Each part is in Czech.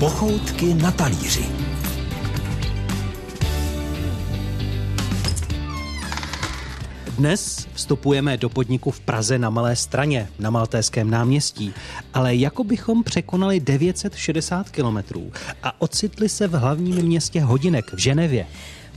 Pochoutky na talíři. Dnes vstupujeme do podniku v Praze na Malé straně, na Maltéském náměstí, ale jako bychom překonali 960 kilometrů a ocitli se v hlavním městě Hodinek v Ženevě.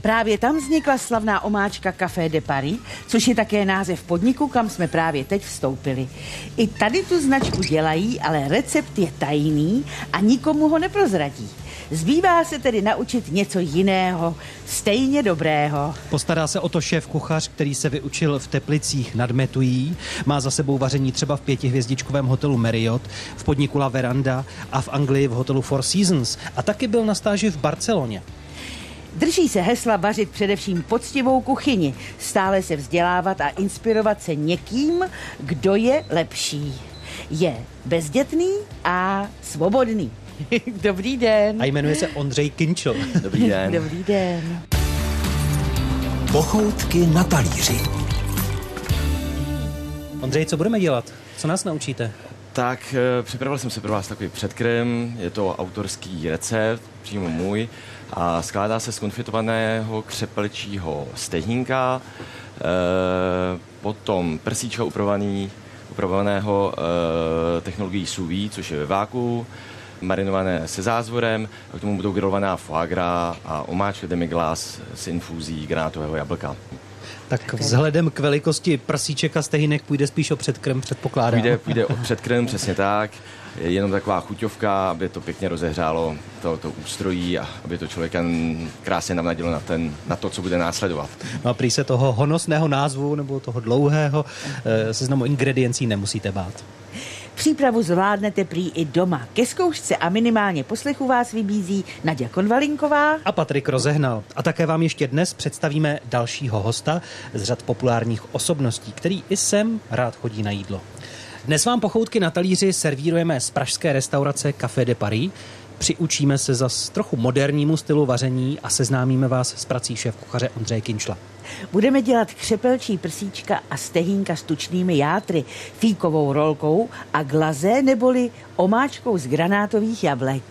Právě tam vznikla slavná omáčka Café de Paris, což je také název podniku, kam jsme právě teď vstoupili. I tady tu značku dělají, ale recept je tajný a nikomu ho neprozradí. Zbývá se tedy naučit něco jiného, stejně dobrého. Postará se o to šéf kuchař, který se vyučil v Teplicích nad Metují, má za sebou vaření třeba v pětihvězdičkovém hotelu Marriott, v podniku La Veranda a v Anglii v hotelu Four Seasons a taky byl na stáži v Barceloně. Drží se hesla vařit především poctivou kuchyni, stále se vzdělávat a inspirovat se někým, kdo je lepší. Je bezdětný a svobodný. Dobrý den. A jmenuje se Ondřej Kinčel. Dobrý den. Dobrý den. Pochoutky na talíři. Ondřej, co budeme dělat? Co nás naučíte? Tak eh, připravil jsem si pro vás takový předkrym, je to autorský recept, přímo můj, a skládá se z konfitovaného křepelčího stehínka, e, potom prsíčka upravovaný, upravovaného e, technologií sous vide, což je ve váku, marinované se zázvorem, a k tomu budou grilovaná foie gras a omáčka demi-glace s infúzí granátového jablka. Tak vzhledem k velikosti prsíček a stehinek půjde spíš o předkrm, předpokládám. Půjde, půjde o předkrm, přesně tak. Je jenom taková chuťovka, aby to pěkně rozehřálo to, to ústrojí a aby to člověka krásně navnadilo na, ten, na to, co bude následovat. No a prý se toho honosného názvu nebo toho dlouhého eh, seznamu ingrediencí nemusíte bát. Přípravu zvládnete prý i doma. Ke zkoušce a minimálně poslechu vás vybízí Nadia Konvalinková. A Patrik rozehnal. A také vám ještě dnes představíme dalšího hosta z řad populárních osobností, který i sem rád chodí na jídlo. Dnes vám pochoutky na talíři servírujeme z pražské restaurace Café de Paris. Přiučíme se zas trochu modernímu stylu vaření a seznámíme vás s prací šéf kuchaře Ondřeje Kinčla. Budeme dělat křepelčí prsíčka a stehínka s tučnými játry, fíkovou rolkou a glaze neboli omáčkou z granátových jablek.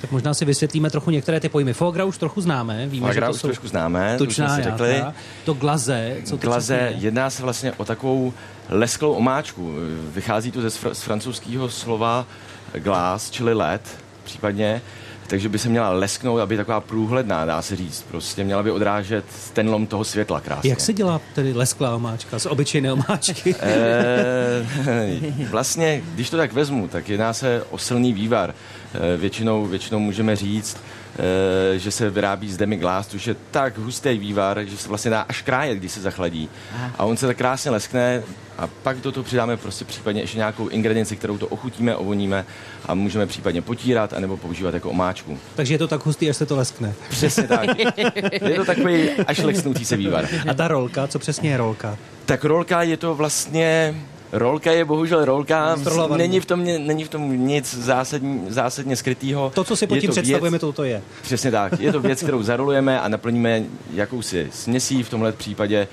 Tak možná si vysvětlíme trochu některé ty pojmy. Foie gras už trochu známe. Víme, Foie gras že to už trošku známe, tučná to si řekli. Játra. To glaze, co to Glaze, jedná se vlastně o takovou lesklou omáčku. Vychází to ze z francouzského slova glass, čili led, případně takže by se měla lesknout, aby taková průhledná, dá se říct. Prostě měla by odrážet ten lom toho světla krásně. Jak se dělá tedy lesklá omáčka z obyčejné omáčky? e, vlastně, když to tak vezmu, tak jedná se o silný vývar. E, většinou, většinou můžeme říct, že se vyrábí z demi-glace, což je tak hustý vývar, že se vlastně dá až krájet, když se zachladí. Aha. A on se tak krásně leskne, a pak do toho přidáme prostě případně ještě nějakou ingredienci, kterou to ochutíme, ovoníme a můžeme případně potírat anebo používat jako omáčku. Takže je to tak hustý, až se to leskne. Přesně tak. je to takový až lesknutý se vývar. A ta rolka, co přesně je rolka? Tak rolka je to vlastně Rolka je bohužel rolka, není v, tom, není v tom nic zásadní, zásadně skrytého. To, co si pod tím představujeme, to, to je. Přesně tak. Je to věc, kterou zarolujeme a naplníme jakousi směsí, v tomhle případě e,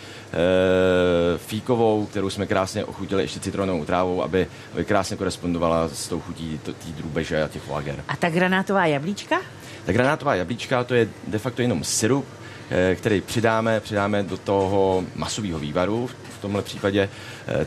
fíkovou, kterou jsme krásně ochutili ještě citronovou trávou, aby, aby krásně korespondovala s tou chutí té drůbeže a těch lager. A ta granátová jablíčka? Ta granátová jablíčka, to je de facto jenom syrup, eh, který přidáme, přidáme do toho masového vývaru, v tomhle případě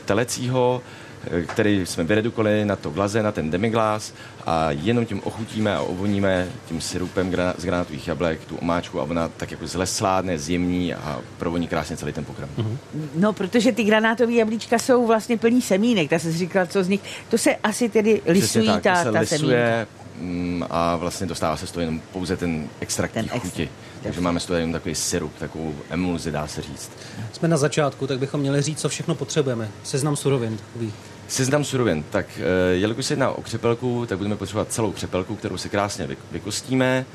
telecího, eh, který jsme vyredukovali na to glaze, na ten demiglas a jenom tím ochutíme a ovoníme tím syrupem z granátových jablek tu omáčku a ona tak jako zlesládne, zjemní a provoní krásně celý ten pokrm. Mm-hmm. No, protože ty granátové jablíčka jsou vlastně plní semínek, tak se říkal, co z nich, to se asi tedy lisují tak, ta, se ta lisuje, semínka. Mm, a vlastně dostává se z toho jenom pouze ten extrakt ten chuti. Takže máme z toho jenom takový syrup, takovou emulzi, dá se říct. Jsme na začátku, tak bychom měli říct, co všechno potřebujeme. Seznam surovin takový. Seznam surovin. Tak eh, jelikož se jedná o křepelku, tak budeme potřebovat celou křepelku, kterou si krásně vykostíme.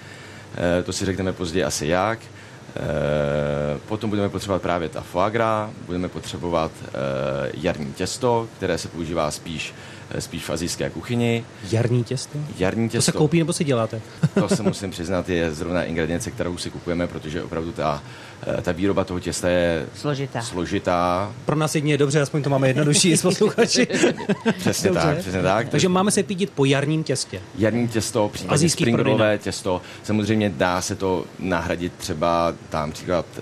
Eh, to si řekneme později asi jak. Eh, potom budeme potřebovat právě ta foie gras, budeme potřebovat jarní těsto, které se používá spíš spíš v azijské kuchyni. Jarní těsto? Jarní To těsto. se koupí nebo si děláte? To se musím přiznat, je zrovna ingredience, kterou si kupujeme, protože opravdu ta, eh, ta výroba toho těsta je Složitá. složitá. Pro nás jedině je dobře, aspoň to máme jednodušší s posluchači. Přesně Dobře. tak, přesně tak. Takže máme se pídit po jarním těstě. Jarní těsto, případně Asijský spring prodejna. rollové těsto. Samozřejmě dá se to nahradit třeba, tam příklad eh,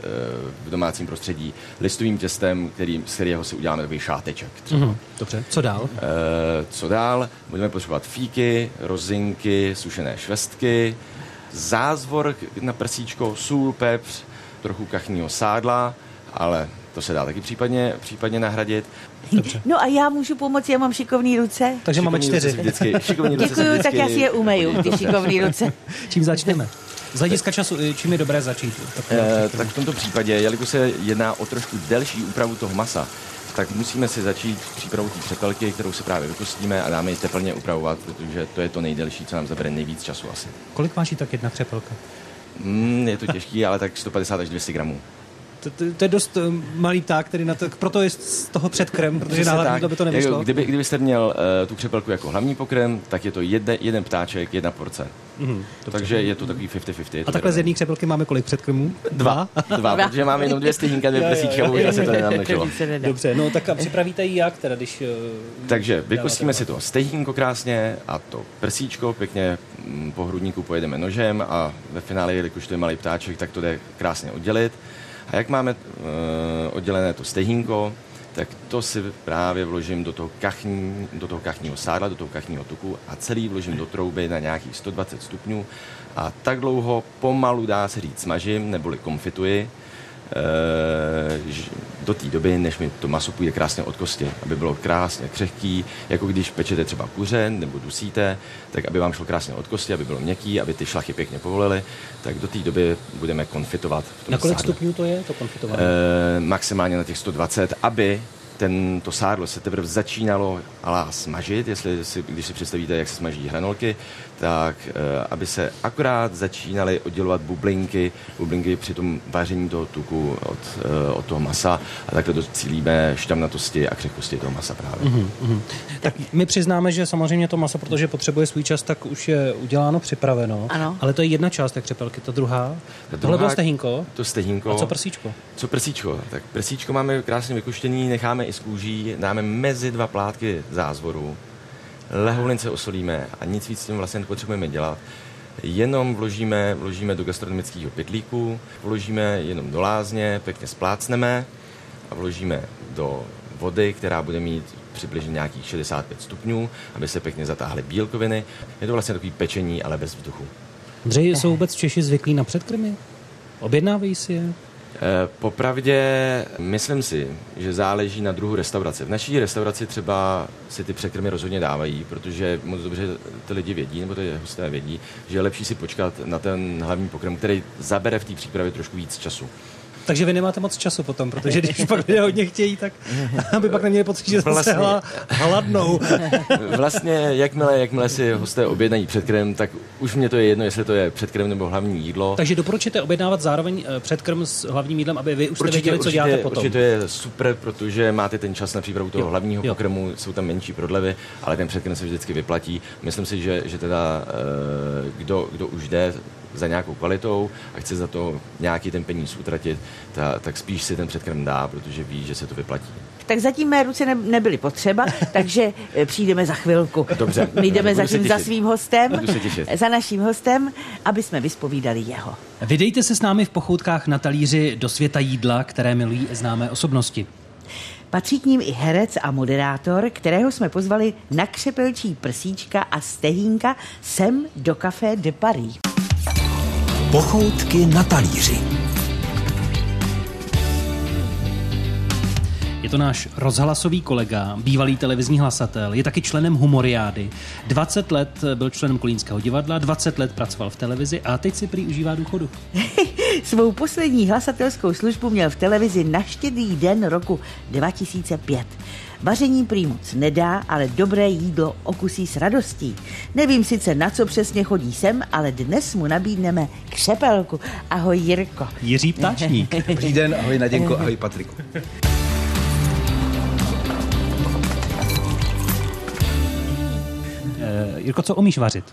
v domácím prostředí, listovým těstem, který, z kterého si uděláme takový šáteček. Třeba. Mhm. Dobře, co dál? Eh, co dál? Budeme potřebovat fíky, rozinky, sušené švestky, zázvor na prsíčko, sůl, pepř, trochu kachního sádla, ale to se dá taky případně, případně nahradit. No a já můžu pomoct, já mám šikovný ruce. Takže máme Šikovní ruce čtyři. Vždycky, šikovní ruce Děkuju, tak já si je umeju, ty hodí. šikovný ruce. Čím začneme? Z hlediska času, eh, čím je dobré začít? Eh, tak v tomto případě, jelikož se jedná o trošku delší úpravu toho masa, tak musíme si začít přípravou té přepelky, kterou si právě vykostíme a dáme ji teplně upravovat, protože to je to nejdelší, co nám zabere nejvíc času asi. Kolik váží tak jedna křepelka? Mm, je to těžký, ale tak 150 až 200 gramů. To, to, to je dost eh, malý pták, který na to, proto je z toho předkrem, protože tak. hlavní by to Jako, nevyšlo. kdyby, kdybyste měl uh, tu přepelku jako hlavní pokrm, tak je to jedne, jeden ptáček, jedna porce. Mhm, dobře. Takže je to takový 50-50. je to A takhle z jedné křepelky máme kolik předkrmů? Dva. Dva, protože máme jenom dvě stehínka, dvě prsíčka, bohužel se to nedá. Dobře, no tak a připravíte ji jak teda, když... eh, Takže vykostíme si to stehínko krásně a to prsíčko pěkně mm, po hrudníku pojedeme nožem a ve finále, jelikož to je malý ptáček, tak to jde krásně oddělit. A jak máme uh, oddělené to stehínko, tak to si právě vložím do toho, kachní, do toho kachního sádla, do toho kachního tuku a celý vložím do trouby na nějakých 120 stupňů. A tak dlouho pomalu dá se říct smažím neboli konfituji, eh, do té doby, než mi to maso půjde krásně od kosti, aby bylo krásně křehký, jako když pečete třeba kuře nebo dusíte, tak aby vám šlo krásně od kosti, aby bylo měkký, aby ty šlachy pěkně povolily, tak do té doby budeme konfitovat. Na kolik stupňů to je, to konfitování? Eh, maximálně na těch 120, aby ten, to sádlo se teprve začínalo alá smažit, jestli si, když si představíte, jak se smaží hranolky, tak eh, aby se akorát začínaly oddělovat bublinky, bublinky při tom vaření toho tuku od, eh, od toho masa a takhle docílíme šťavnatosti a křehkosti toho masa právě. Mm-hmm. Tak my přiznáme, že samozřejmě to maso, protože potřebuje svůj čas, tak už je uděláno, připraveno. Ano. Ale to je jedna část té křepelky, ta druhá. Ta Tohle bylo stehínko. To stehínko. A co prsíčko? Co prsíčko? Tak prsíčko máme krásně vykuštěný, necháme i z kůží, dáme mezi dva plátky zázvoru, lehoulince osolíme a nic víc s tím vlastně nepotřebujeme dělat. Jenom vložíme, vložíme do gastronomického pytlíku, vložíme jenom do lázně, pěkně splácneme a vložíme do vody, která bude mít přibližně nějakých 65 stupňů, aby se pěkně zatáhly bílkoviny. Je to vlastně takový pečení, ale bez vzduchu. Andřej, jsou vůbec Češi zvyklí na předkrmy? Objednávají si je? Eh, Popravdě myslím si, že záleží na druhu restaurace. V naší restauraci třeba si ty překrmy rozhodně dávají, protože moc dobře ty lidi vědí, nebo ty hosté vědí, že je lepší si počkat na ten hlavní pokrm, který zabere v té přípravě trošku víc času. Takže vy nemáte moc času potom, protože když pak lidé hodně chtějí, tak aby pak neměli pocit, že Vlastně. se hla, hladnou. Vlastně, jakmile, jakmile si hosté objednají předkrm, tak už mě to je jedno, jestli to je předkrm nebo hlavní jídlo. Takže doporučíte objednávat zároveň eh, předkrm s hlavním jídlem, aby vy už jste věděli, co děláte potom. Určitě je super, protože máte ten čas na přípravu toho Jo, hlavního jo. pokrmu, jsou tam menší prodlevy, ale ten předkrm se vždycky vyplatí. Myslím si, že, že teda eh, kdo, kdo už jde za nějakou kvalitou a chce za to nějaký ten peníz utratit, ta, tak spíš si ten předkrm dá, protože ví, že se to vyplatí. Tak zatím mé ruce ne, nebyly potřeba, takže eh, přijdeme za chvilku. Dobře. My jdeme zatím za těšit. svým hostem, za naším hostem, aby jsme vyspovídali jeho. Vydejte se s námi v pochoutkách na talíři do světa jídla, které milují známé osobnosti. Patří k ním i herec a moderátor, kterého jsme pozvali na křepelčí prsíčka a stehínka sem do Café de Paris. Pochoutky na talíři. Je to náš rozhlasový kolega, bývalý televizní hlasatel, je taky členem Humoriády. 20 let byl členem Kolínského divadla, 20 let pracoval v televizi a teď si prý užívá důchodu. Svou poslední hlasatelskou službu měl v televizi na štědrý den roku 2005. Vaření prý moc nedá, ale dobré jídlo okusí s radostí. Nevím sice, na co přesně chodí sem, ale dnes mu nabídneme křepelku. Ahoj Jirko. Jiří Ptáčník. Dobrý den, ahoj Naděnko, ahoj Patriku. Jirko, co umíš vařit?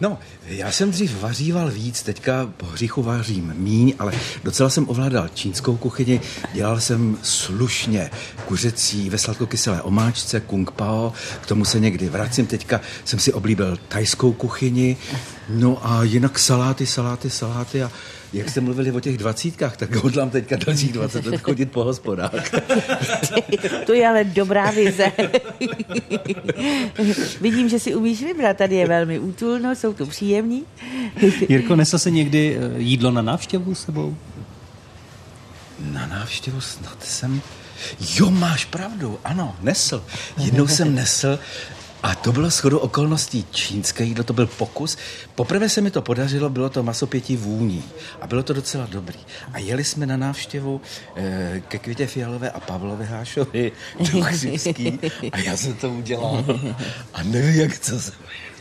No, já jsem dřív vaříval víc, teďka po hříchu vařím míň, ale docela jsem ovládal čínskou kuchyni, dělal jsem slušně kuřecí ve sladkokyselé omáčce, kung pao, k tomu se někdy vracím, teďka jsem si oblíbil tajskou kuchyni, no a jinak saláty, saláty, saláty a jak jste mluvili o těch dvacítkách, tak hodlám teďka dalších 20 let chodit po hospodách. to je ale dobrá vize. Vidím, že si umíš vybrat. Tady je velmi útulno, jsou tu příjemní. Jirko, nesl se někdy eh, jídlo na návštěvu s sebou? Na návštěvu snad jsem... Jo, máš pravdu, ano, nesl. Jednou jsem nesl a to bylo shodou okolností čínské jídlo, to byl pokus. Poprvé se mi to podařilo, bylo to maso pěti vůní a bylo to docela dobrý. A jeli jsme na návštěvu e, ke Květě Fialové a Pavlovi Hášovi do Křivský a já jsem to udělal. A nevím, jak to se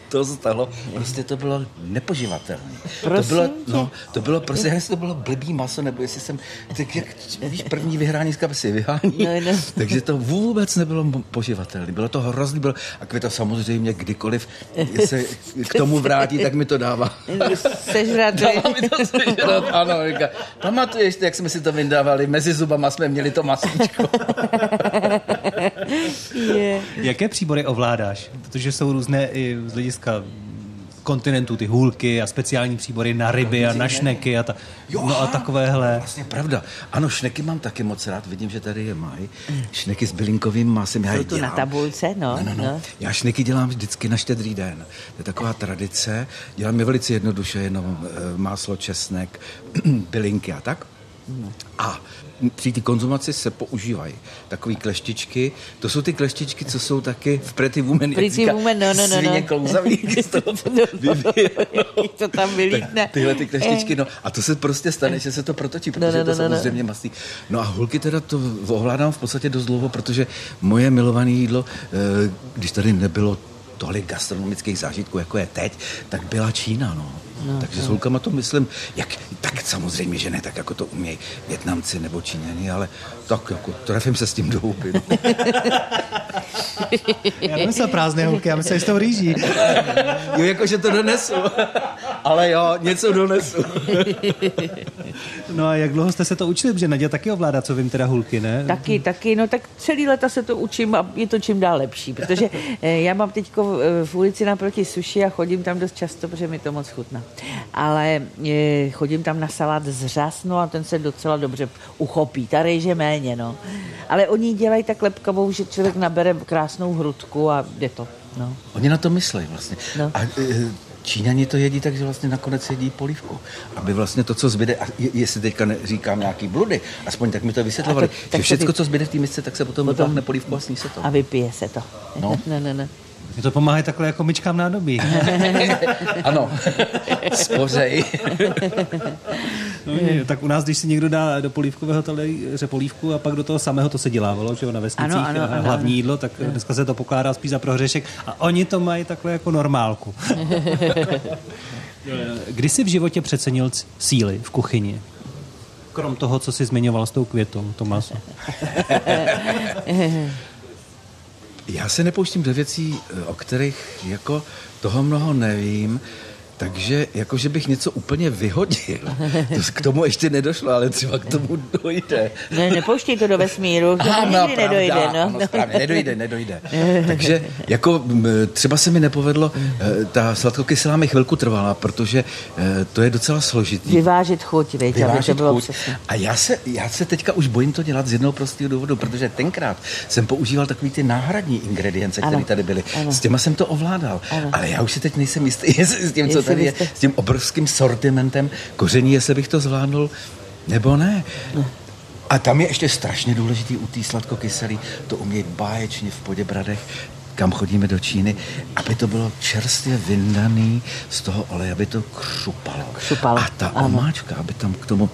to stalo, prostě to bylo nepoživatelné. To bylo, no, to bylo prostě, jestli to bylo blbý maso, nebo jestli jsem, tak jak, víš, první vyhrání z kapsy vyhání, no, no. takže to vůbec nebylo poživatelné. Bylo to hrozný, bylo, a to samozřejmě kdykoliv se k tomu vrátí, tak mi to dává. Sežrat. dává mi to sežrat, ano. Říká, pamatuješ, jak jsme si to vyndávali, mezi zubama jsme měli to masíčko. yeah. Jaké příbory ovládáš? Protože jsou různé i z hlediska kontinentu, ty hůlky a speciální příbory na ryby a na šneky a, ta, jo, no a takovéhle. Vlastně pravda. Ano, šneky mám taky moc rád, vidím, že tady je mají. Šneky s bylinkovým masem, já Jsou tu na tabulce, no, no, no, no. Já šneky dělám vždycky na štědrý den. To je taková tradice. Dělám je velice jednoduše, jenom eh, máslo, česnek, bylinky a tak. A při té konzumaci se používají takové kleštičky. To jsou ty kleštičky, co jsou taky v Pretty Woman, Pretty Woman, no, no, no. Svině no. klouzavý, to, to tam vylítne. Tyhle ty kleštičky, no. A to se prostě stane, že se to protočí, protože no, no, no, to samozřejmě no. masí. No a hulky teda to ovládám v podstatě dost dlouho, protože moje milované jídlo, eh, když tady nebylo tolik gastronomických zážitků, jako je teď, tak byla Čína, no. No, Takže no. s holkama to myslím, jak, tak samozřejmě, že ne tak, jako to umějí Větnamci nebo Číňani, ale tak jako trefím se s tím do houby. No. já nemyslel prázdné holky, já myslel, že to rýží. jo, jako, že to donesu. Ale jo, něco donesu. no a jak dlouho jste se to učili? Protože Naděja taky ovládá, co vím, teda hulky, ne? Taky, taky, no tak celý leta se to učím a je to čím dál lepší, protože eh, já mám teď v ulici naproti suši a chodím tam dost často, protože mi to moc chutná ale e, chodím tam na salát z řas, no a ten se docela dobře uchopí. Ta rejže méně, no. Ale oni dělají tak lepkavou, že člověk nabere krásnou hrudku a jde to. No. Oni na to myslí vlastně. No. A e, Číňani to jedí tak, že vlastně nakonec jedí polívku. Aby vlastně to, co zbyde, a jestli teďka říkám nějaký bludy, aspoň tak mi to vysvětlovali, to, že všechno, co zbyde v té misce, tak se potom, potom vytáhne polívku a sní se to. A vypije se to. No. no, no, no. Mě to pomáhá takhle jako myčkám nádobí. ano, spořej. no, tak u nás, když si někdo dá do polívkového talíře polívku a pak do toho samého to se dělávalo, že jo, na vesnicích, ano, ano, ano, hlavní jídlo, tak ano. dneska se to pokládá spíš za prohřešek a oni to mají takhle jako normálku. Kdy jsi v životě přecenil síly v kuchyni? Krom toho, co jsi zmiňoval s tou květou, to maso. Já se nepouštím do věcí, o kterých jako toho mnoho nevím. Takže jakože bych něco úplně vyhodil. To k tomu ještě nedošlo, ale třeba k tomu dojde. Ne, nepouští to do vesmíru, tomu nikdy pravda, nedojde. No. Ano, správně, nedojde, nedojde. Takže jako třeba se mi nepovedlo, eh, ta sladkokyselá mi chvilku trvala, protože eh, to je docela složitý. Vyvážit chuť, věď, Vyvážit to bylo chuť. A já se, já se teďka už bojím to dělat z jednoho prostého důvodu, protože tenkrát jsem používal takový ty náhradní ingredience, které tady byly. Ano. S těma jsem to ovládal. Ano. Ale já už si teď nejsem jistý s tím, co tady je s tím obrovským sortimentem koření, jestli bych to zvládnul, nebo ne. A tam je ještě strašně důležitý u té sladkokyselý to umět báječně v Poděbradech, kam chodíme do Číny, aby to bylo čerstvě vyndaný z toho oleje, aby to křupalo. křupalo. A ta ano. omáčka, aby tam k tomu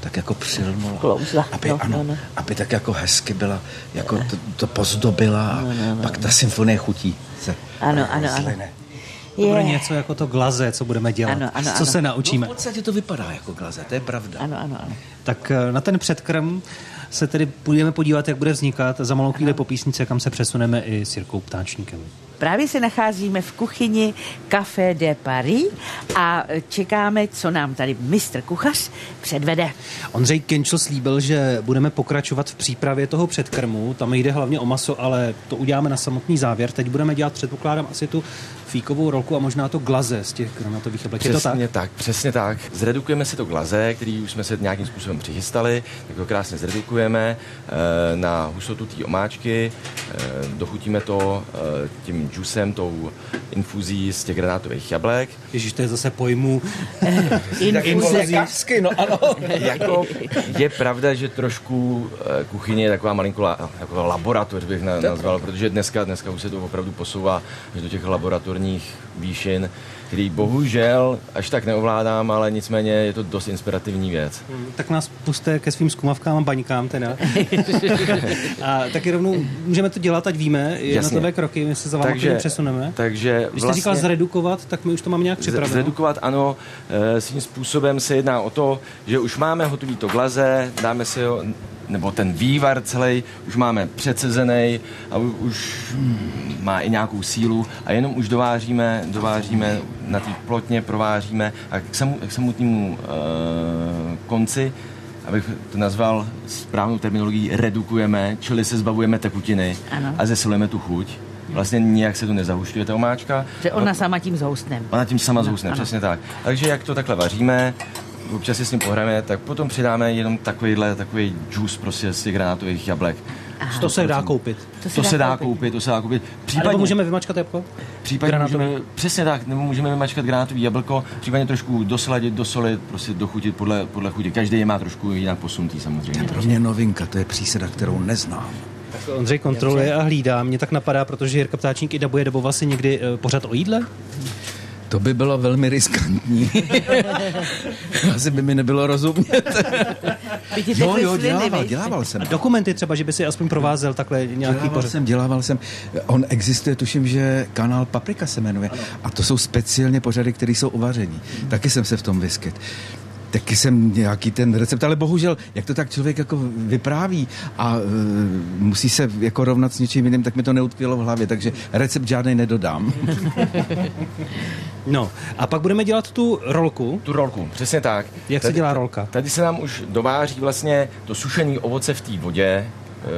tak jako přilnula. Klouzla. Aby, no, ano, no, no. aby tak jako hezky byla, jako to, to pozdobila a no, no, no. pak ta symfonie chutí se ano, ano, ano. To bude něco jako to glaze, co budeme dělat. Ano, ano, co ano. se naučíme. No, v podstatě to vypadá jako glaze, to je pravda. Ano, ano, ano. Tak eh, na ten předkrm se tedy půjdeme podívat, jak bude vznikat za malou chvíli po písnice, kam se přesuneme i s Jirkou Ptáčníkem. Právě se nacházíme v kuchyni Café de Paris a čekáme, co nám tady mistr kuchař předvede. Ondřej Kenčel slíbil, že budeme pokračovat v přípravě toho předkrmu. Tam jde hlavně o maso, ale to uděláme na samotný závěr. Teď budeme dělat, předpokládám, asi tu fíkovou rolku a možná to glaze z těch granatových jablek. Je to tak? Přesně tak, přesně tak. Zredukujeme si to glaze, který už jsme se nějakým způsobem přichystali, tak to krásně zredukujeme eh, na hustotu té omáčky, eh, dochutíme to eh, tím džusem, tou infuzí z těch granátových jablek. Ježíš, to je zase pojmu. Lékařsky, no ano. jako je pravda, že trošku kuchyně je taková malinko la, jako laboratoř bych na, nazval, protože dneska, dneska už se to opravdu posouvá že do těch laboratorních výšin, který bohužel až tak neovládám, ale nicméně je to dost inspirativní věc. Tak nás puste ke svým zkumavkám a baňkám teda. a taky rovnou můžeme to dělat, ať víme jednotlivé kroky, my se za vámi Takže- přesuneme. takže Když jste říkal vlastně- zredukovat, tak my už to máme nějak připraveno. Zredukovat, ano, eh, svým způsobem se jedná o to, že už máme hotový to glaze, dáme si ho, nebo ten vývar celý už máme předsezený a už má i nějakou sílu a jenom už dovážíme, dovážíme na té plotně, provážíme a k, samu, k samotnému uh, konci abych to nazval správnou terminologií, redukujeme, čili se zbavujeme tekutiny Ano. a zesilujeme tu chuť. Vlastně nijak se to nezahušťuje ta omáčka. Že ona sama tím zhoustnem. Ona tím sama zhousne, ano. přesně tak. Takže jak to takhle vaříme, občas si s ním pohráme, tak potom přidáme jenom takovýhle, takový džus prostě z těch granátových jablek. To se dá koupit. To, to se dá koupit, to se dá koupit. Případně, nebo můžeme vymačkat jabko? případně granátový? můžeme, přesně tak, nebo můžeme vymačkat granátový jablko, případně trošku dosladit, dosolit, prostě dochutit podle, podle chuti. Každý je má trošku jinak posunutý samozřejmě. Pro mě novinka, to je přísada, kterou neznám. Tak Ondřej kontroluje a hlídá. Mě tak napadá, protože Jirka Ptáčník i dabuje doboval si někdy eh, pořad o jídle. To by bylo velmi riskantní. Asi by mi nebylo rozumět. Jo, jo, dělával, dělával jsem. Dokumenty třeba, že by si aspoň provázel takhle nějaký Dělával pořad. jsem, dělával jsem. On existuje, tuším, že kanál Paprika se jmenuje. A to jsou speciálně pořady, které jsou uvaření. Taky jsem se v tom vyskyt. Taky jsem nějaký ten recept, ale bohužel, jak to tak člověk jako vypráví a uh, musí se jako rovnat s něčím jiným, tak mi to neutkvělo v hlavě, takže recept žádný nedodám. No, a pak budeme dělat tu rolku. Tu rolku, přesně tak. Jak se Tady- dělá rolka? Tady se nám už dováží vlastně to sušené ovoce v té vodě, eh,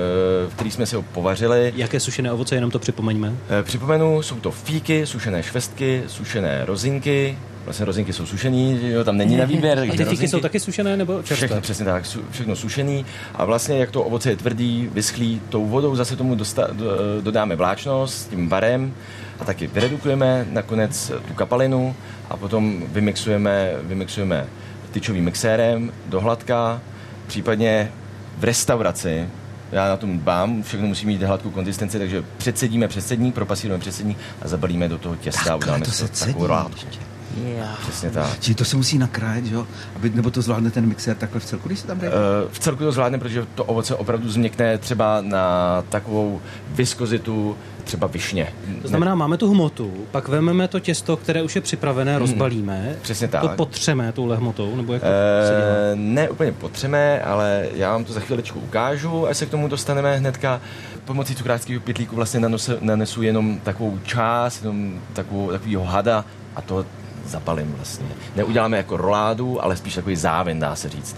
v který jsme si ho povařili. Jaké sušené ovoce, jenom to připomeňme. Eh, Připomenu, jsou to fíky, sušené švestky, sušené rozinky. Vlastně rozinky jsou sušený, jo, tam není na výběr. A ty fíky rozinky- jsou taky sušené nebo čerstvé? Všechno, přesně tak, su, všechno sušený a vlastně jak to ovoce je tvrdý, vyschlý, tou vodou zase tomu dosta, do, dodáme vláčnost s tím varem a taky vyredukujeme nakonec tu kapalinu a potom vymixujeme, vymixujeme tyčovým mixérem do hladka, případně v restauraci já na tom dbám, všechno musí mít hladkou konzistenci, takže předsedíme předsedník, propasírujeme předsedník a zabalíme do toho těsta a uděláme to toho takovou látku. Jo. Přesně tak. Čili to se musí nakrájet, jo? Aby, nebo to zvládne ten mixér takhle v celku, když se tam jde? Eh, V celku to zvládne, protože to ovoce opravdu změkne třeba na takovou viskozitu třeba višně. To znamená, máme tu hmotu, pak vezmeme to těsto, které už je připravené, rozbalíme. Hmm. Přesně tak. To potřeme touhle hmotou, nebo jak to se dělá? Eh, ne úplně potřeme, ale já vám to za chviličku ukážu, až se k tomu dostaneme hnedka. Pomocí cukráckého pytlíku vlastně nanose, nanesu jenom takovou část, jenom takovou, takovýho hada a to zapalím vlastně. Neuděláme jako roládu, ale spíš takový závin, dá se říct.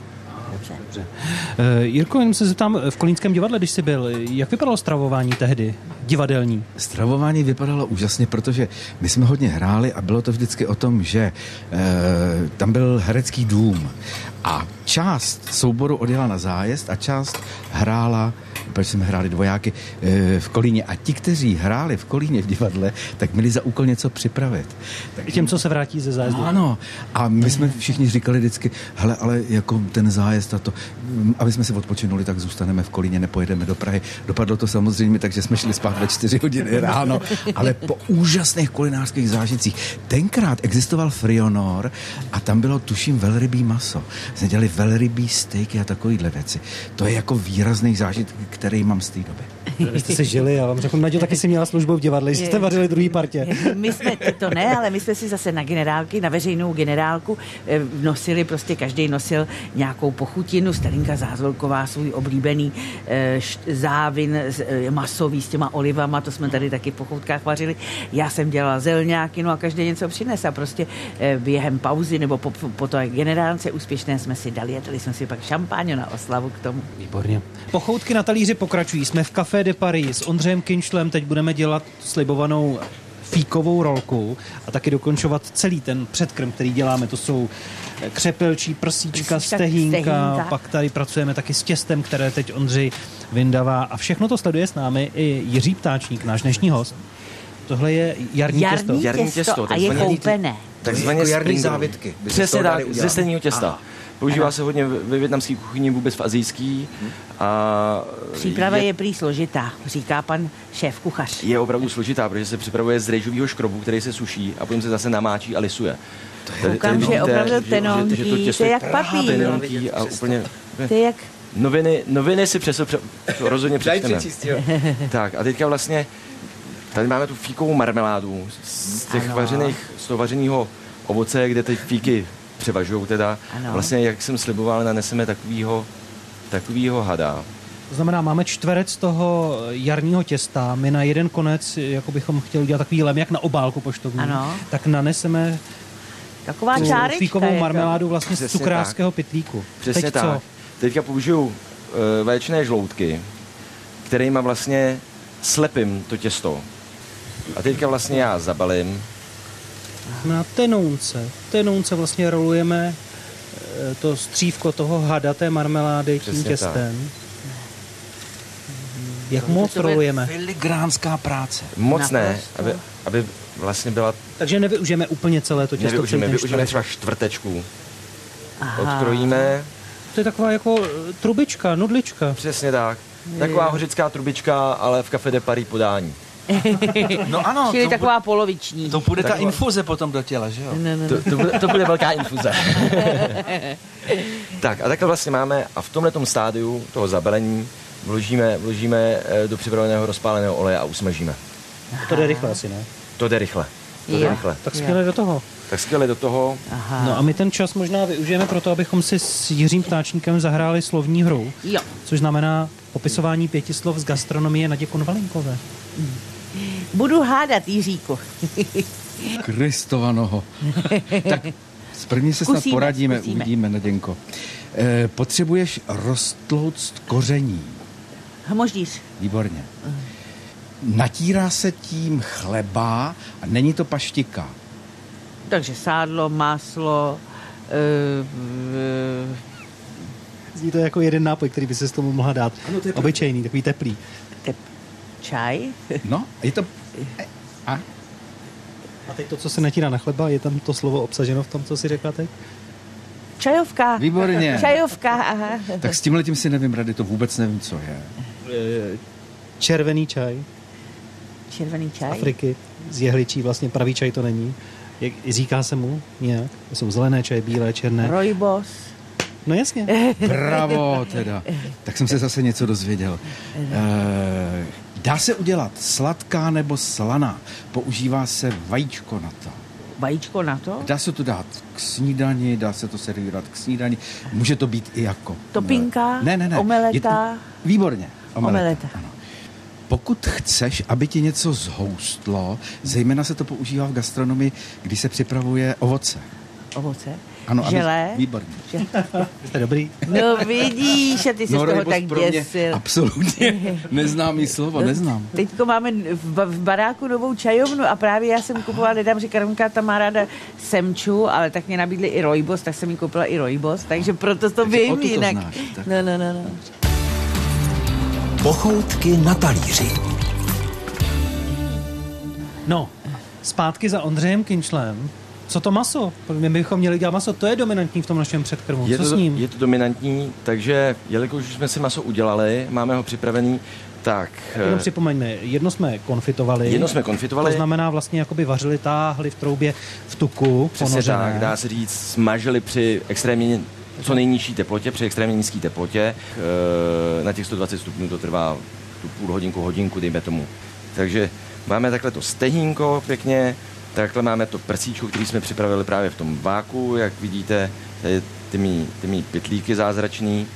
Eh, Jirko, jenom se zeptám, v Kolínském divadle, když jsi byl, jak vypadalo stravování tehdy, divadelní? Stravování vypadalo úžasně, protože my jsme hodně hráli a bylo to vždycky o tom, že e, tam byl herecký dům a část souboru odjela na zájezd a část hrála, protože jsme hráli dvojáky e, v Kolíně a ti, kteří hráli v Kolíně v divadle, tak měli za úkol něco připravit. Tak Těm, co se vrátí ze zájezdu. ano, a my jsme všichni říkali vždycky, hele, ale jako ten zájezd a to, aby jsme si odpočinuli, tak zůstaneme v Kolíně, nepojedeme do Prahy. Dopadlo to samozřejmě, takže jsme šli spát ve čtyři hodiny ráno, ale po úžasných kulinářských zážitcích. Tenkrát existoval Frionor a tam bylo, tuším, velrybí maso. Jsme dělali velrybí stejky a takovýhle věci. To je jako výrazný zážitek, který mám z té doby. Vy jste se žili, já vám řeknu, Naďo taky si měla službu v divadle, že jste vařili druhý partě. My jsme, to ne, ale my jsme si zase na generálky, na veřejnou generálku eh, nosili, prostě každý nosil nějakou pochutinu. Starinka Zázvolková svůj oblíbený eh, závin z- eh, masový s těma olivama, to jsme tady taky v pochoutkách vařili. Já jsem dělala zelňáky, no a každý něco přines a prostě během pauzy nebo po, po té generálce úspěšné jsme si dali a dali jsme si pak šampáň na oslavu k tomu. Výborně. Pochoutky na talíři pokračují. Jsme v Café de Paris s Ondřejem Kinšlem. Teď budeme dělat slibovanou fíkovou rolku a taky dokončovat celý ten předkrm, který děláme. To jsou křepelčí, prsíčka, Prsíčka, stehínka, stehínka. pak tady pracujeme taky s těstem, které teď Ondřej vyndavá a všechno to sleduje s námi i Jiří Ptáčník, náš dnešní host. Tohle je jarní, těsto. Jarní Jarní těsto, těsto, a je koupené. Takzvaně Jako jarní závitky by se z Přesně tak, ze těsta. Aha. Používá se hodně ve větnamské kuchyni, vůbec v azijský. A Příprava je, je prý složitá, říká pan šéf kuchař. je opravdu složitá, protože se připravuje z rejžového škrobu, který se suší a potom se zase namáčí a lisuje. Tady- Koukám, tady že vidíte, opravdu že- že- že tenonký, těsto to je jak papír. Tenonký a úplně... To je jak Noviny, noviny si přes, pře, to rozhodně přečteme. Tak a teďka vlastně tady máme tu fíkovou marmeládu z těch Ano. vařených, z toho vařeného ovoce, kde ty fíky převažují teda. Ano. Vlastně, jak jsem sliboval, naneseme takovýho, takovýho hada. To znamená, máme čtverec toho jarního těsta, my na jeden konec, jako bychom chtěli udělat takový lem, jak na obálku poštovní, Ano. tak naneseme taková tu čárečka. fíkovou marmeládu vlastně z Přesně cukrářského pytlíku. Přesně Teď tak. co? Teďka použiju uh, vaječné žloutky, kterýma vlastně slepím to těsto. A teďka vlastně já zabalím. Na tenounce. Tenounce vlastně rolujeme eh, to střívko toho hada té marmelády tím Přesně těstem. Jak To moc to rolujeme? Filigránská práce. Moc ne, aby, aby vlastně byla, Takže nevyužijeme úplně celé to těsto. nevyužijeme, využijeme třeba čtvrtečku. Aha. Odkrojíme, To je taková jako eh, trubička, nudlička. přesně tak. Taková hořická trubička, ale v Café de Paris podání. No ano, Čili to, taková poloviční. to ta Taková- infuze potom do těla, že jo? No, no, no. To, to, bude, to bude velká infuze. tak a takhle vlastně máme a v tomhle stádiu toho zabelení vložíme, vložíme eh, do připraveného rozpáleného oleje a usmažíme. To jde rychle asi, ne? To jde rychle. To jde rychle. Tak skvěle do toho. Tak skvěle do toho. Aha. No a my ten čas možná využijeme pro to, abychom si s Jiřím Ptáčníkem zahráli slovní hru, Jo. což znamená popisování pěti slov z gastronomie Nadě Konvalinkové. Budu hádat, Jiříku. Kristovanoho. tak s první se snad Zkusíme, poradíme, zkusíme. uvidíme, Naděnko. E, potřebuješ roztlouct koření. Hmoždíř. Výborně. Natírá se tím chleba a není to paštika. Takže sádlo, máslo, uh, uh, Zní to jako jeden nápoj, který by se s tomu mohla dát. Ano, to je Obyčejný, takový teplý. Čaj. No, je to... A? A teď to, co se natírá na chleba, je tam to slovo obsaženo v tom, co si řekla teď? Čajovka. Výborně. Čajovka, aha. Tak s tímhle tím si nevím rady, to vůbec nevím, co je. Eh, Červený čaj Červený z čaj. Afriky, z jehličí, vlastně pravý čaj to není. Jak, říká se mu nějak? To jsou zelené čaje, bílé, černé. Rojbos. No jasně. Bravo, teda. Tak jsem se zase něco dozvěděl. E, dá se udělat sladká nebo slaná. Používá se vajíčko na to. Vajíčko na to. Dá se to dát k snídani, dá se to servírovat k snídani. Může to být i jako... Topinka, Ne, ne, ne. omeleta. Je to, výborně. Omeleta. Omeleta. Ano. Pokud chceš, aby ti něco zhoustlo, zejména se to používá v gastronomii, když se připravuje ovoce. Ovoce. Ano, aby- Želé. Výborně. Jste dobrý? No vidíš, a ty jsi z toho tak děsil. absolutně neznámý slovo, neznám. Teďko máme v, v baráku novou čajovnu a právě já jsem kupovala, nedám, že Karunka tam má ráda semču, ale tak mě nabídli i rojbos, tak jsem jí koupila i rojbos, takže proto to Takže vím jinak. znáš, tak. No, no, no, no. Pochoutky na talíři. No, zpátky za Ondřejem Kinčlem. Co to maso? My bychom měli dělat maso, to je dominantní v tom našem předkrmu. Je Co to, s ním? je to dominantní, takže jelikož jsme si maso udělali, máme ho připravený, tak Jenom eh, připomeňme, jedno jsme konfitovali. jedno jsme konfitovali. To znamená vlastně jakoby vařili, táhli v troubě v tuku, Přesně ponořené. tak, dá se říct, smažili při extrémně co nejnižší teplotě, při extrémně nízké teplotě. Eh, Na těch 120 stupňů to trvá tu půl hodinku, hodinku, dejme tomu. Takže máme takhle to stehínko pěkně, takhle máme to prsíčko, který jsme připravili právě v tom váku, jak vidíte, tady ty mý, ty mý pytlíky zázračný.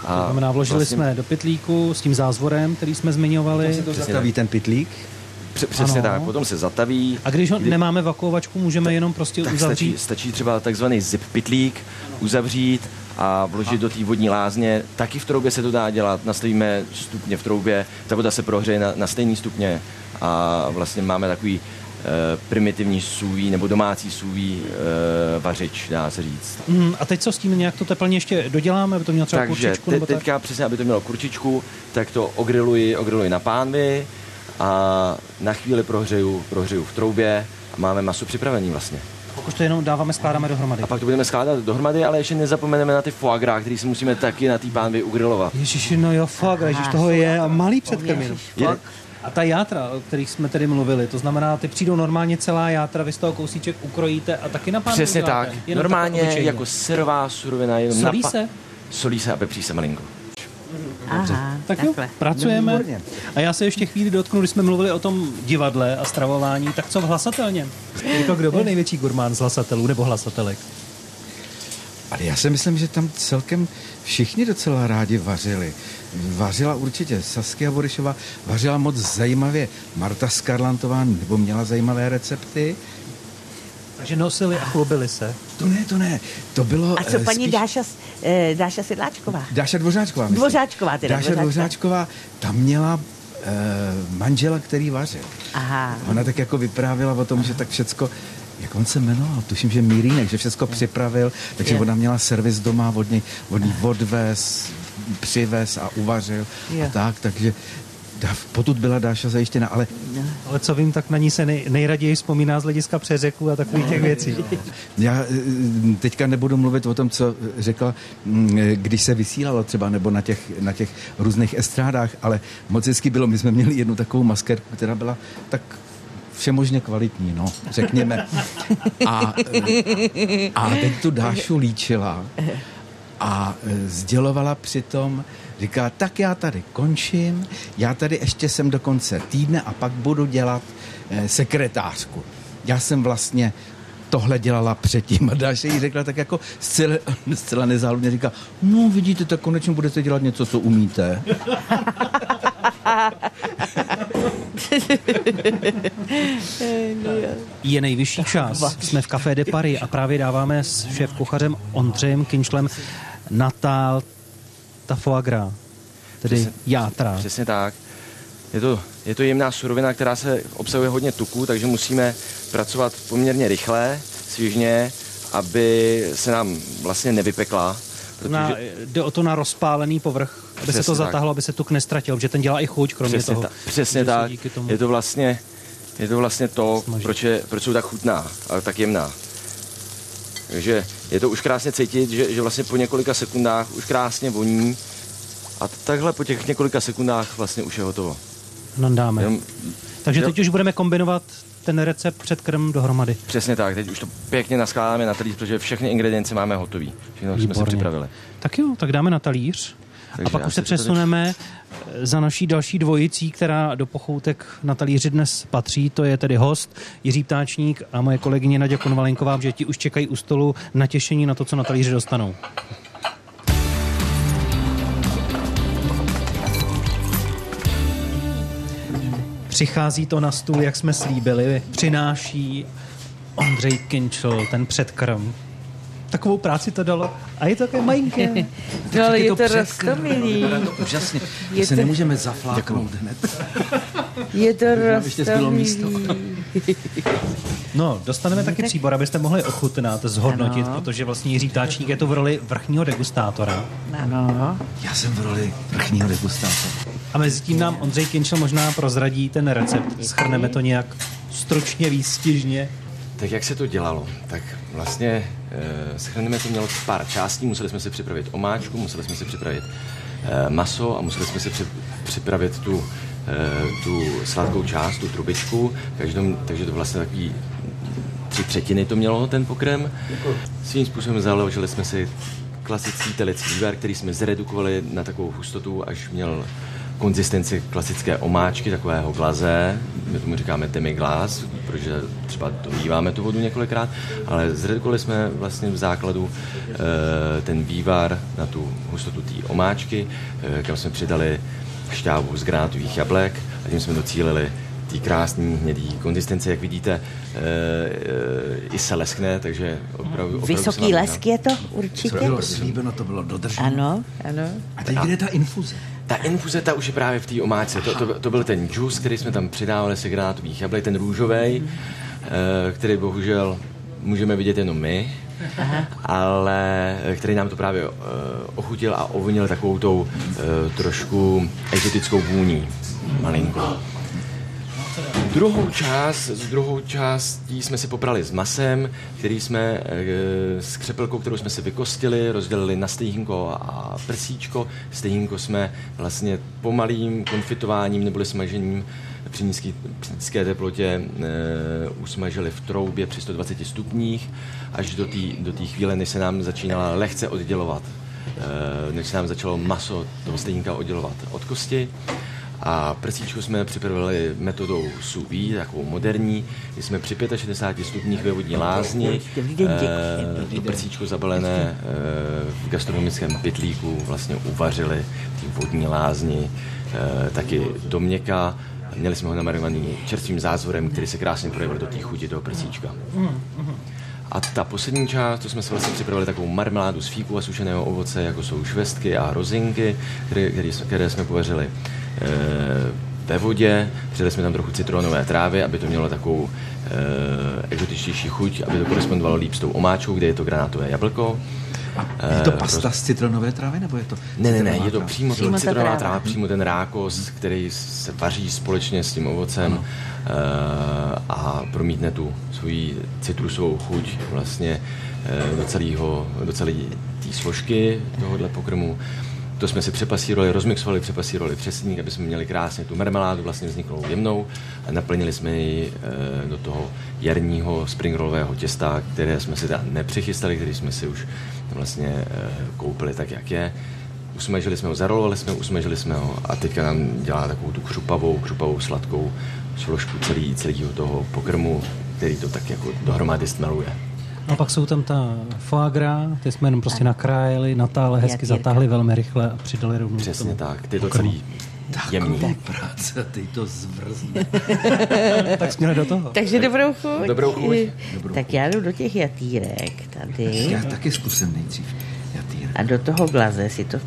To znamená, vložili vlastně... jsme do pytlíku s tím zázvorem, který jsme zmiňovali. Se to zataví ten pytlík? Přesně ano. tak, potom se zataví. A když ho kdy... nemáme vakuovačku, můžeme tak, jenom prostě tak uzavřít? Stačí, stačí třeba takzvaný zip pytlík, uzavřít a vložit a. do té vodní lázně. Taky v troubě se to dá dělat, nastavíme stupně v troubě, ta voda se prohřeje na, na stejný stupně a vlastně máme takový Eh, primitivní sůví nebo domácí sůví e, vařič, dá se říct. Mm, a teď co s tím nějak to teplně ještě doděláme, aby to mělo třeba Takže kurčičku? te, nebo teďka tak? přesně, aby to mělo kurčičku, tak to ogriluji, ogriluji na pánvi a na chvíli prohřeju, prohřeju v troubě a máme maso připravený vlastně. Pokud to jenom dáváme, skládáme dohromady. A pak to budeme skládat dohromady, ale ještě nezapomeneme na ty foie gras, který si musíme taky na té pánvi ugrilovat. Ježiši, no jo, foie gras, ježiš, toho je a malý předkrmil. A ta játra, o kterých jsme tady mluvili, to znamená, ty přijdou normálně celá játra, vy z toho kousíček ukrojíte a taky na Přesně tak. Jenom normálně jako syrová surovina. Jenom Solí napa- se? Solí se a pepří se malinko. Aha, tak jo, pracujeme. A já se ještě chvíli dotknu, když jsme mluvili o tom divadle a stravování, tak co v hlasatelně? Jako kdo byl největší gurmán z hlasatelů nebo hlasatelek? Ale já si myslím, že tam celkem všichni docela rádi vařili. Vařila určitě Saskia Borišová, vařila moc zajímavě Marta Skarlantová, nebo měla zajímavé recepty. Takže nosili a chlubili se. To ne, to ne. To bylo... A co eh, paní spíš... Dáša, eh, Dáša Sedláčková? Dáša Dvořáčková. Myslím. Dvořáčková teda. Dáša Dvořáčková, tam měla eh, manžela, který vařil. Aha. Ona tak jako vyprávěla o tom, že tak všecko jak on se jmenoval, tuším, že Mírínek, že všechno připravil, takže je. ona měla servis doma, od něj, od něj odvez, přivez a uvařil je. a tak, takže potud byla Dáša zajištěna, ale... Ale co vím, tak na ní se nej, nejraději vzpomíná z hlediska přeřeku a takových těch věcí. Já eh, teďka nebudu mluvit o tom, co řekla, mm, když se vysílalo třeba, nebo na těch, na těch různých estrádách, ale moc hezky bylo, my jsme měli jednu takovou maskerku, která byla tak všemožně kvalitní, no, řekněme. A, a teď tu Dášu líčila a e, sdělovala přitom, říká, tak já tady končím, já tady ještě jsem do konce týdne a pak budu dělat eh, sekretářku. Já jsem vlastně tohle dělala předtím a Dáša jí řekla tak jako zcela, zcela nezáludně, říká, no vidíte, tak konečně budete dělat něco, co umíte. Je nejvyšší čas. Jsme v Café de Paris a právě dáváme s šéf kuchařem Ondřejem Kinčlem Natal ta foie gras, tedy Přesně, játra. Přesně tak. Je to, je to jemná surovina, která se obsahuje hodně tuku, takže musíme pracovat poměrně rychle, svěžně, aby se nám vlastně nevypekla. Protože... Na, jde o to na rozpálený povrch, aby Přesně se to zatáhlo, tak. aby se tuk nestratil, že ten dělá i chuť, kromě Přesně toho. Ta, přesně tak. Tomu... Je to vlastně, je to vlastně to, proč, je, proč jsou tak chutná a tak jemná. Takže je to už krásně cítit, že, že vlastně po několika sekundách už krásně voní a takhle po těch několika sekundách vlastně už je hotovo. Nandáme. Jenom, Takže teď už budeme kombinovat ten recept před krm dohromady. Přesně tak, teď už to pěkně naskládáme na talíř, protože všechny ingredience máme hotový. Všechno Výborně. jsme si připravili. Tak jo, tak dáme na talíř. Takže a pak už se přesuneme tady... za naší další dvojicí, která do pochoutek na talíři dnes patří. To je tedy host Jiří Ptáčník a moje kolegyně Naděja Konvalenková, že ti už čekají u stolu natěšení na to, co na talíři dostanou. Přichází to na stůl, jak jsme slíbili. Přináší Ondřej Kinčel, ten předkrm. Takovou práci to dalo. A je to také majinké. no, ale je to, to rostomilý. Úžasně. Je se to... nemůžeme zafláknout hned. Je to rostomilý. No, dostaneme taky tak... příbor, abyste mohli ochutnat, zhodnotit, ano. protože vlastně Jiří Ptáčník je to v roli vrchního degustátora. Ano. Já jsem v roli vrchního degustátora. A mezi tím nám Ondřej Kinčel možná prozradí ten recept. Schrneme to nějak stručně, výstižně. Tak jak se to dělalo? Tak vlastně e, schrneme to mělo pár částí. Museli jsme si připravit omáčku, museli jsme si připravit e, maso a museli jsme si při, připravit tu, tu sladkou část, tu trubičku. Každom, takže to vlastně takový tři třetiny to mělo, ten pokrem. Svým způsobem založili jsme si klasický telecí vývar, který jsme zredukovali na takovou hustotu, až měl konzistenci klasické omáčky, takového glaze, my tomu říkáme demi-glace, protože třeba dolíváme tu vodu několikrát, ale zredukovali jsme vlastně v základu e, ten vývar na tu hustotu té omáčky, e, kam jsme přidali šťávu z granátových jablek a tím jsme docílili té krásné hnědý konzistence, jak vidíte, e, e, i se leskne, takže opravdu, opravdu Vysoký lesk je to určitě? To bylo slíbeno, to bylo dodrženo. Ano, ano. A teď kde je ta infuze? Ta infuze, ta už je právě v té omáčce. To, to, to byl ten džus, který jsme tam přidávali se granátových jablek, ten růžový, e, který bohužel můžeme vidět jenom my, Ale který nám to právě uh, ochutil a ovonil takovou tou uh, trošku exotickou vůní, malinko. Druhou část, s druhou částí jsme si poprali s masem, který jsme s křepelkou, kterou jsme si vykostili, rozdělili na stejínko a prsíčko. Stejínko jsme vlastně pomalým konfitováním neboli smažením při nízké, při nízké teplotě e, usmažili v troubě při 120 stupních až do té do chvíle, než se nám začínala lehce oddělovat. E, než se nám začalo maso toho stejnínka oddělovat od kosti. A prsíčko jsme připravili metodou sous vide, takovou moderní, kdy jsme při 65 stupních ve vodní lázni e, to prsíčko zabalené e, v gastronomickém pytlíku vlastně uvařili v vodní lázni e, taky do měka. Měli jsme ho namarovaný čerstvým zázvorem, který se krásně projevil do té chuti toho prsíčka. A ta poslední část, to jsme si vlastně připravili takovou marmeládu z fíku a sušeného ovoce, jako jsou švestky a rozinky, které, které, které jsme povařili ve vodě, přidali jsme tam trochu citronové trávy, aby to mělo takovou e, exotičtější chuť, aby to korespondovalo líp s tou omáčkou, kde je to granátové jablko. A je to pasta z citronové trávy, nebo je to Ne, ne, ne, je to přímo, přímo to citronová tráva, tráva, přímo ten rákos, který se vaří společně s tím ovocem ano. a promítne tu svoji citrusovou chuť vlastně do celého, do celé té složky tohohle pokrmu. To jsme si přepasírovali, rozmixovali, přepasírovali přesník, aby jsme měli krásně tu marmeládu vlastně vzniklou jemnou a naplnili jsme ji e, do toho jarního springrollového těsta, které jsme si teda nepřichystali, který jsme si už vlastně e, koupili tak, jak je. Usmažili jsme ho, zarolovali jsme ho, usmažili jsme ho a teďka nám dělá takovou tu křupavou, křupavou sladkou složku celý, celého toho pokrmu, který to tak jako dohromady stmeluje. A pak jsou tam ta foie gras, ty jsme jenom prostě nakrájeli, natále, hezky zatáhli velmi rychle a přidali rovnou. Přesně tak, ty to celý jemný. Taková práce, ty to zvrzne. tak jsme do toho. Takže dobrou chuť. Dobrou chuť. Dobrou tak já jdu do těch jatýrek tady. Já taky zkusím nejdřív jatýrek. A do toho glaze si to...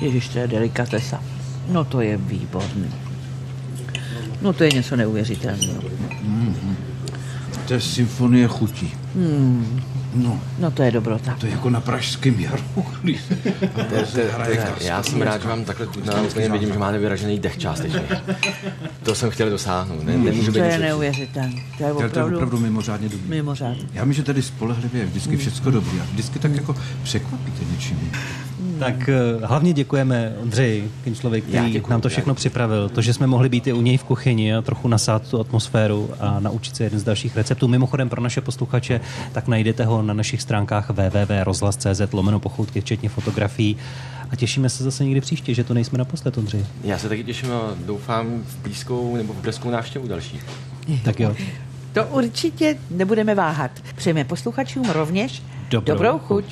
Ježiš, to je delikatesa. No to je výborný. No to je něco neuvěřitelného. Mm-hmm. To je symfonie chutí. Hmm. No. no to je dobrota. To je jako na pražském jaru. Já jsem rád, že vám takhle chutná, úplně vidím, že máte vyražený dech částečně. To jsem chtěl dosáhnout. Ne, nemůžu to je neuvěřitelné. To je opravdu, to je opravdu mimořádně dobrý. Mimořádně. Já myslím, že tady spolehlivě je vždycky všechno dobrý a vždycky tak jako překvapíte něčím. Tak uh, hlavně děkujeme Ondřeji Kinčlovi, který děkuju, nám to všechno připravil. To, že jsme mohli být i u něj v kuchyni a trochu nasát tu atmosféru a naučit se jeden z dalších receptů. Mimochodem pro naše posluchače, tak najdete ho na našich stránkách www.rozhlas.cz lomeno pochoutky, včetně fotografií. A těšíme se zase někdy příště, že to nejsme naposled, Ondřej. Já se taky těším a doufám v blízkou nebo v brzkou návštěvu další. tak jo. To určitě nebudeme váhat. Přejeme posluchačům rovněž dobrou, dobrou chuť.